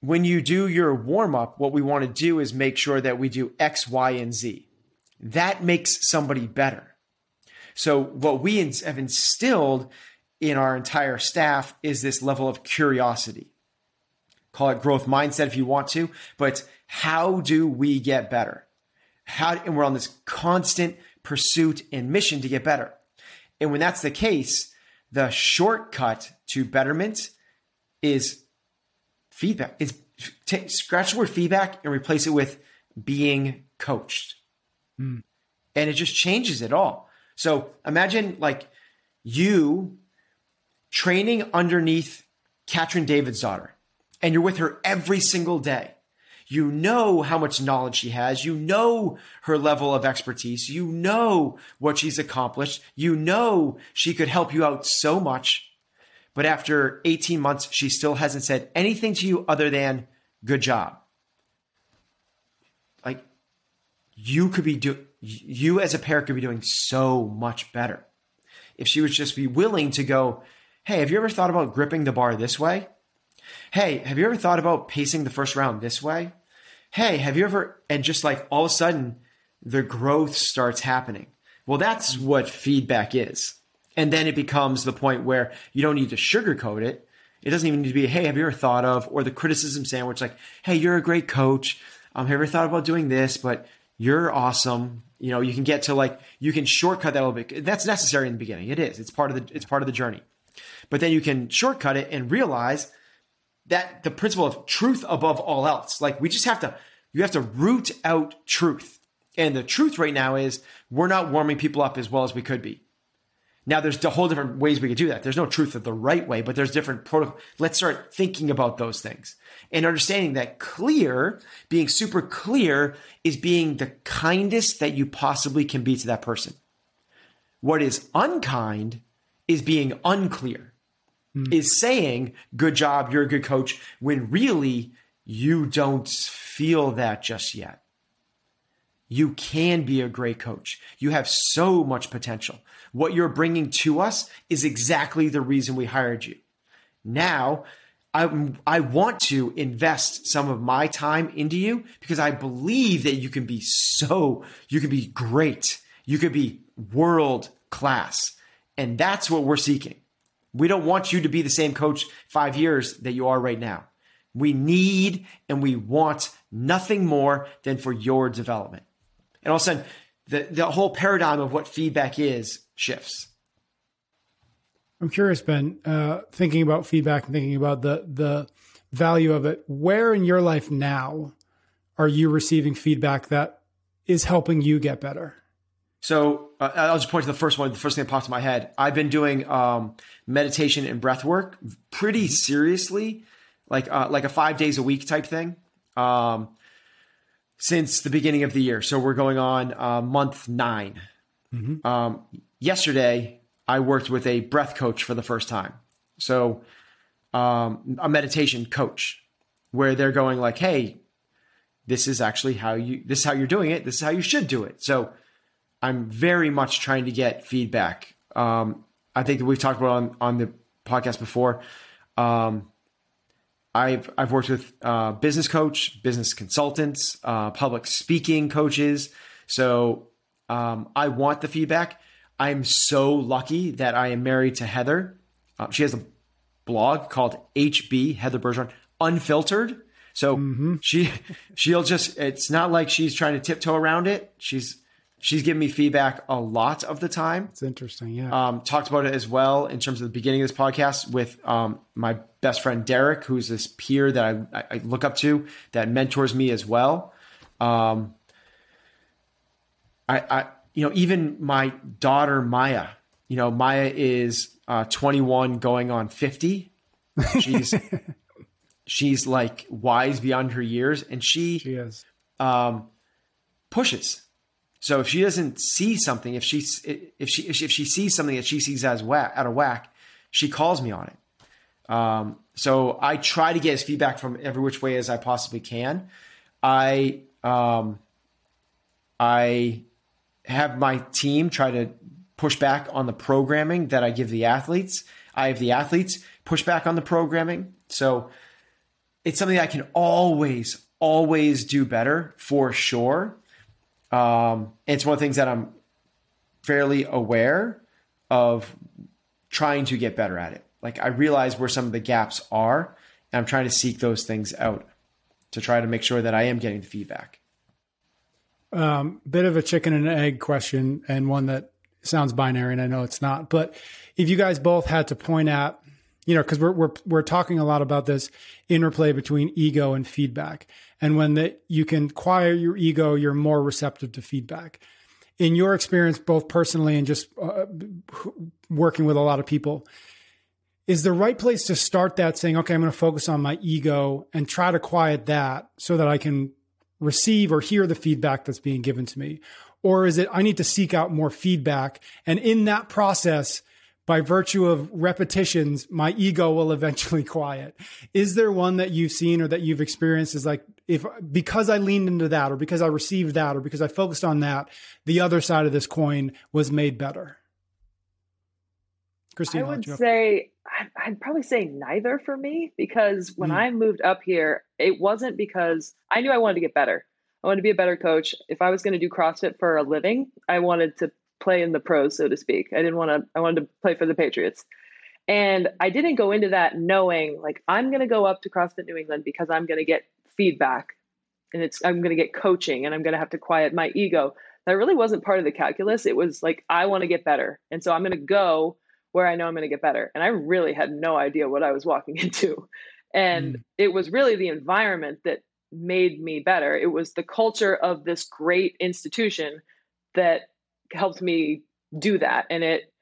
when you do your warm up, what we want to do is make sure that we do X, Y, and Z. That makes somebody better. So, what we have instilled in our entire staff is this level of curiosity. Call it growth mindset if you want to, but how do we get better? How, and we're on this constant pursuit and mission to get better. And when that's the case, the shortcut to betterment is feedback. It's t- scratch the word feedback and replace it with being coached. Mm. And it just changes it all. So imagine like you training underneath Katrin daughter, and you're with her every single day. You know how much knowledge she has. You know her level of expertise. You know what she's accomplished. You know she could help you out so much. But after 18 months, she still hasn't said anything to you other than good job. Like you could be doing, you as a parent could be doing so much better if she would just be willing to go, Hey, have you ever thought about gripping the bar this way? Hey, have you ever thought about pacing the first round this way? Hey, have you ever, and just like all of a sudden the growth starts happening. Well, that's what feedback is. And then it becomes the point where you don't need to sugarcoat it. It doesn't even need to be, hey, have you ever thought of, or the criticism sandwich, like, hey, you're a great coach. Um, have you ever thought about doing this? But you're awesome. You know, you can get to like, you can shortcut that a little bit. That's necessary in the beginning. It is. It's part of the, it's part of the journey. But then you can shortcut it and realize that the principle of truth above all else. Like we just have to, you have to root out truth. And the truth right now is we're not warming people up as well as we could be. Now, there's a whole different ways we could do that. There's no truth of the right way, but there's different protocol. Let's start thinking about those things and understanding that clear, being super clear, is being the kindest that you possibly can be to that person. What is unkind is being unclear, mm. is saying, good job, you're a good coach, when really you don't feel that just yet. You can be a great coach. You have so much potential. What you're bringing to us is exactly the reason we hired you. Now, I, I want to invest some of my time into you because I believe that you can be so, you can be great. You could be world class. And that's what we're seeking. We don't want you to be the same coach five years that you are right now. We need and we want nothing more than for your development. And all of a sudden, the, the whole paradigm of what feedback is shifts. I'm curious, Ben, uh, thinking about feedback and thinking about the the value of it. Where in your life now are you receiving feedback that is helping you get better? So uh, I'll just point to the first one. The first thing that popped in my head. I've been doing um, meditation and breath work pretty seriously, like uh, like a five days a week type thing. Um, since the beginning of the year. So we're going on uh, month 9 mm-hmm. um, yesterday, I worked with a breath coach for the first time. So um, a meditation coach where they're going like, hey, this is actually how you this is how you're doing it. This is how you should do it. So I'm very much trying to get feedback. Um, I think that we've talked about on, on the podcast before. Um, I've I've worked with uh, business coach, business consultants, uh, public speaking coaches. So um, I want the feedback. I'm so lucky that I am married to Heather. Uh, she has a blog called HB Heather Bergeron Unfiltered. So mm-hmm. she she'll just it's not like she's trying to tiptoe around it. She's she's giving me feedback a lot of the time. It's interesting, yeah. Um, talked about it as well in terms of the beginning of this podcast with um, my best friend Derek, who's this peer that I, I look up to that mentors me as well. Um, I, I you know even my daughter Maya, you know Maya is uh, 21 going on 50. She's she's like wise beyond her years and she, she is. Um, pushes. So if she doesn't see something, if she if she if she sees something that she sees as whack, out of whack, she calls me on it. Um, so I try to get his feedback from every which way as I possibly can. I um, I have my team try to push back on the programming that I give the athletes. I have the athletes push back on the programming. So it's something I can always, always do better for sure. Um, it's one of the things that I'm fairly aware of trying to get better at it. Like I realize where some of the gaps are, and I'm trying to seek those things out to try to make sure that I am getting the feedback. Um, bit of a chicken and egg question, and one that sounds binary, and I know it's not. But if you guys both had to point at you know, because we're we're we're talking a lot about this interplay between ego and feedback, and when that you can quiet your ego, you're more receptive to feedback. In your experience, both personally and just uh, working with a lot of people, is the right place to start that saying, okay, I'm going to focus on my ego and try to quiet that so that I can receive or hear the feedback that's being given to me, or is it I need to seek out more feedback, and in that process by virtue of repetitions, my ego will eventually quiet. Is there one that you've seen or that you've experienced is like, if because I leaned into that or because I received that or because I focused on that, the other side of this coin was made better? Christine, I would say, I'd probably say neither for me because when mm. I moved up here, it wasn't because I knew I wanted to get better. I wanted to be a better coach. If I was going to do CrossFit for a living, I wanted to play in the pros, so to speak. I didn't want to, I wanted to play for the Patriots. And I didn't go into that knowing like I'm going to go up to CrossFit New England because I'm going to get feedback and it's I'm going to get coaching and I'm going to have to quiet my ego. That really wasn't part of the calculus. It was like I want to get better. And so I'm going to go where I know I'm going to get better. And I really had no idea what I was walking into. And mm. it was really the environment that made me better. It was the culture of this great institution that helped me do that. And it,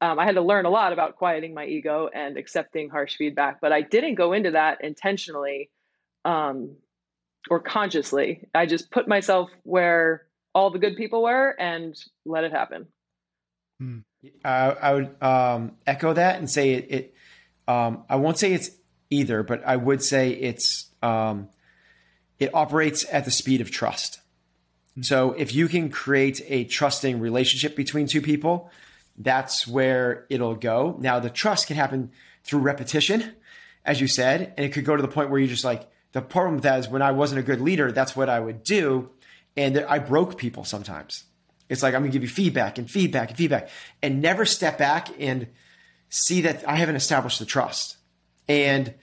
um, I had to learn a lot about quieting my ego and accepting harsh feedback, but I didn't go into that intentionally um, or consciously. I just put myself where all the good people were and let it happen. Hmm. Uh, I would um, echo that and say it. it um, I won't say it's either, but I would say it's um, it operates at the speed of trust. So if you can create a trusting relationship between two people, that's where it'll go. Now the trust can happen through repetition, as you said, and it could go to the point where you just like the problem with that is when I wasn't a good leader, that's what I would do, and I broke people sometimes. It's like I'm gonna give you feedback and feedback and feedback, and never step back and see that I haven't established the trust. And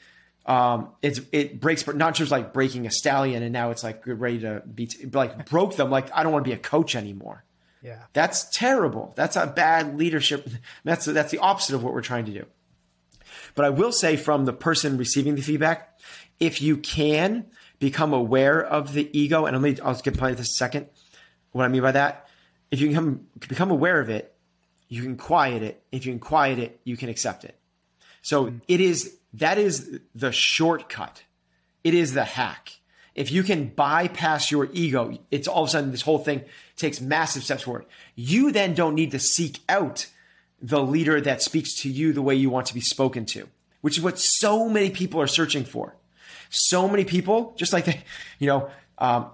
um, it's it breaks, not just like breaking a stallion, and now it's like ready to be like broke them. Like I don't want to be a coach anymore. Yeah, that's terrible. That's a bad leadership. That's that's the opposite of what we're trying to do. But I will say, from the person receiving the feedback, if you can become aware of the ego, and I'll, I'll get to play this a second. What I mean by that, if you can become aware of it, you can quiet it. If you can quiet it, you can accept it. So mm-hmm. it is that is the shortcut. It is the hack. If you can bypass your ego, it's all of a sudden this whole thing takes massive steps forward. You then don't need to seek out the leader that speaks to you the way you want to be spoken to, which is what so many people are searching for. So many people, just like they, you know, um,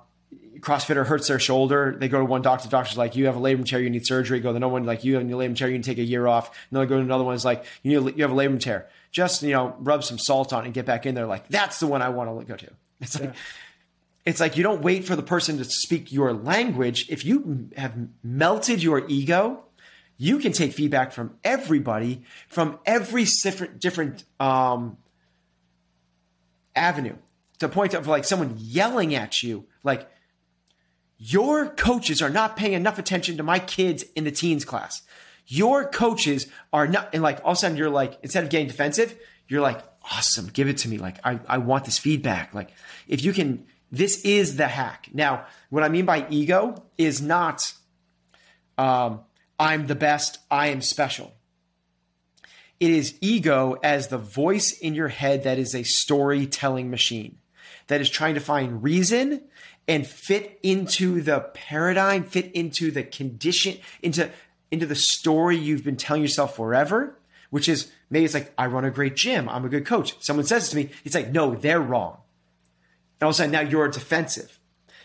CrossFitter hurts their shoulder. They go to one doctor. The doctor's like, you have a labrum tear. You need surgery. Go to another one like, you have a labrum tear. You need to take a year off. And then they go to another one. It's like, you need, you have a labrum tear just you know rub some salt on it and get back in there like that's the one I want to go to. It's like yeah. it's like you don't wait for the person to speak your language. If you have melted your ego, you can take feedback from everybody from every different different um, avenue to the point of like someone yelling at you like your coaches are not paying enough attention to my kids in the teens class. Your coaches are not and like all of a sudden you're like instead of getting defensive you're like awesome give it to me. Like i, I want this feedback. Like if you can this is the hack. Now what i mean by ego is not um, i'm the best i am special. It is ego as the voice in your head that is a storytelling machine that is trying to find reason and fit into the paradigm, fit into the condition, into into the story you've been telling yourself forever, which is maybe it's like I run a great gym, I'm a good coach. Someone says to me, it's like no, they're wrong. And all of a sudden now you're defensive.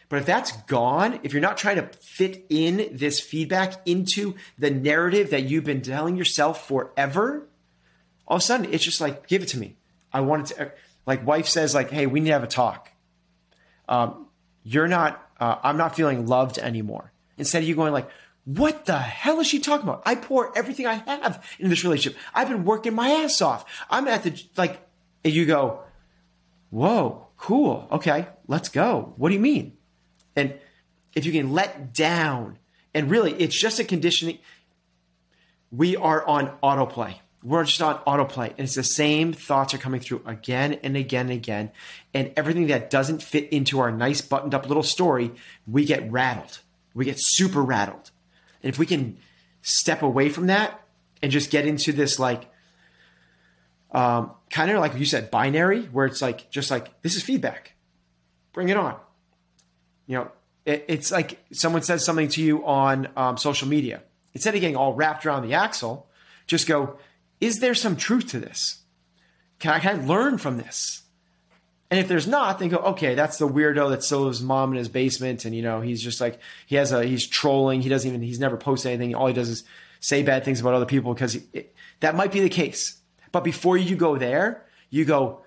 But if that's gone, if you're not trying to fit in this feedback into the narrative that you've been telling yourself forever, all of a sudden it's just like, give it to me. I want it to, like wife says like, Hey, we need to have a talk. Um, you're not, uh, I'm not feeling loved anymore. Instead of you going like, what the hell is she talking about? I pour everything I have in this relationship. I've been working my ass off. I'm at the, like, and you go, whoa, cool. Okay, let's go. What do you mean? And if you can let down, and really, it's just a conditioning. We are on autoplay we're just on autoplay. And it's the same thoughts are coming through again and again and again. And everything that doesn't fit into our nice buttoned up little story we get rattled. We get super rattled. And if we can step away from that and just get into this like um, kind of like you said binary where it's like just like this is feedback. Bring it on. You know it, it's like someone says something to you on um, social media. Instead of getting all wrapped around the axle just go is there some truth to this? Can I, can I learn from this? And if there's not, then go, okay, that's the weirdo that still lives mom in his basement. And, you know, he's just like, he has a, he's trolling. He doesn't even, he's never posted anything. All he does is say bad things about other people because that might be the case. But before you go there, you go,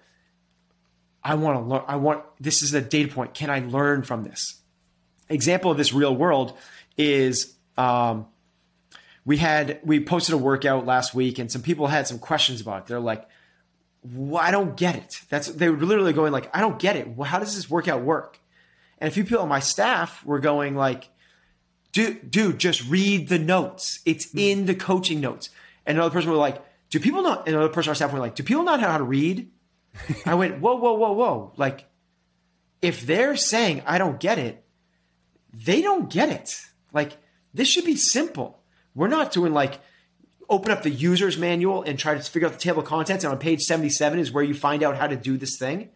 I want to learn. I want, this is a data point. Can I learn from this? Example of this real world is, um, we had we posted a workout last week and some people had some questions about it. They're like well, i don't get it. That's they were literally going like i don't get it. Well, how does this workout work? And a few people on my staff were going like dude, dude just read the notes. It's hmm. in the coaching notes. And another person were like do people not and another person on our staff were like do people not know how to read? I went whoa whoa whoa whoa. Like if they're saying i don't get it they don't get it. Like this should be simple we're not doing like open up the user's manual and try to figure out the table of contents. And on page 77 is where you find out how to do this thing.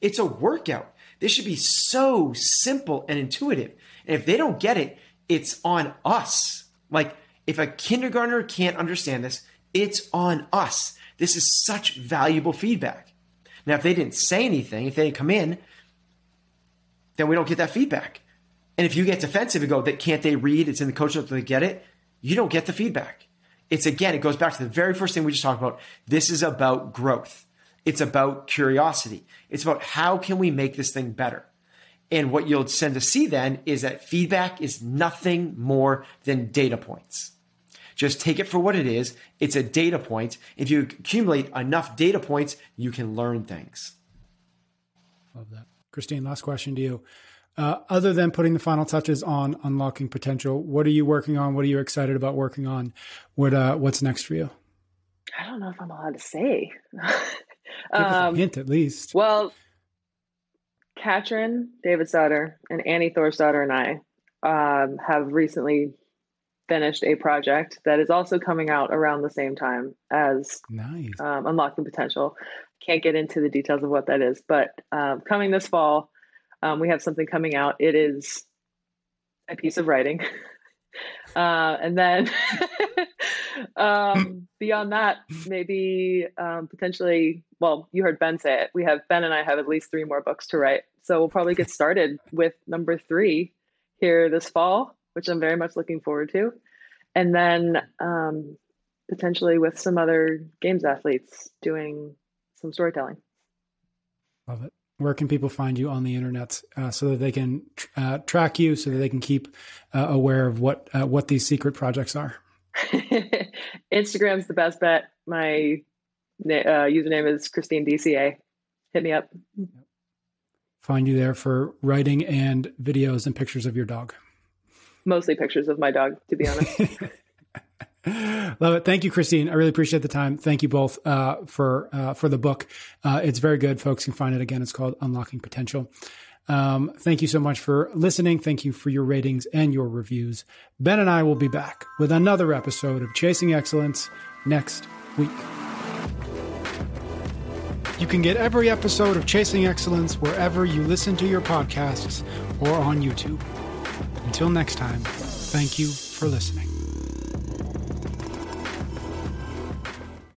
It's a workout. This should be so simple and intuitive. And if they don't get it, it's on us. Like if a kindergartner can't understand this, it's on us. This is such valuable feedback. Now, if they didn't say anything, if they didn't come in, then we don't get that feedback. And if you get defensive and go, that can't they read? It's in the coach notes, they get it you don't get the feedback. It's again, it goes back to the very first thing we just talked about. This is about growth. It's about curiosity. It's about how can we make this thing better? And what you'll tend to see then is that feedback is nothing more than data points. Just take it for what it is. It's a data point. If you accumulate enough data points, you can learn things. Love that. Christine, last question to you. Uh, other than putting the final touches on unlocking potential, what are you working on? What are you excited about working on? What uh, what's next for you? I don't know if I'm allowed to say. um, hint at least. Well, Katrin Davidsdottir and Annie Thorisdottir and I um, have recently finished a project that is also coming out around the same time as nice. um, Unlocking Potential. Can't get into the details of what that is, but um, coming this fall um, we have something coming out. It is a piece of writing. uh, and then um, beyond that, maybe um, potentially, well, you heard Ben say it. We have, Ben and I have at least three more books to write. So we'll probably get started with number three here this fall, which I'm very much looking forward to. And then um, potentially with some other games athletes doing some storytelling. Love it where can people find you on the internet uh, so that they can uh, track you, so that they can keep uh, aware of what uh, what these secret projects are? Instagram's the best bet. My uh, username is Christine DCA. Hit me up. Find you there for writing and videos and pictures of your dog. Mostly pictures of my dog, to be honest. Love it. Thank you, Christine. I really appreciate the time. Thank you both uh, for uh, for the book. Uh, it's very good. Folks can find it again. It's called Unlocking Potential. Um, thank you so much for listening. Thank you for your ratings and your reviews. Ben and I will be back with another episode of Chasing Excellence next week. You can get every episode of Chasing Excellence wherever you listen to your podcasts or on YouTube. Until next time, thank you for listening.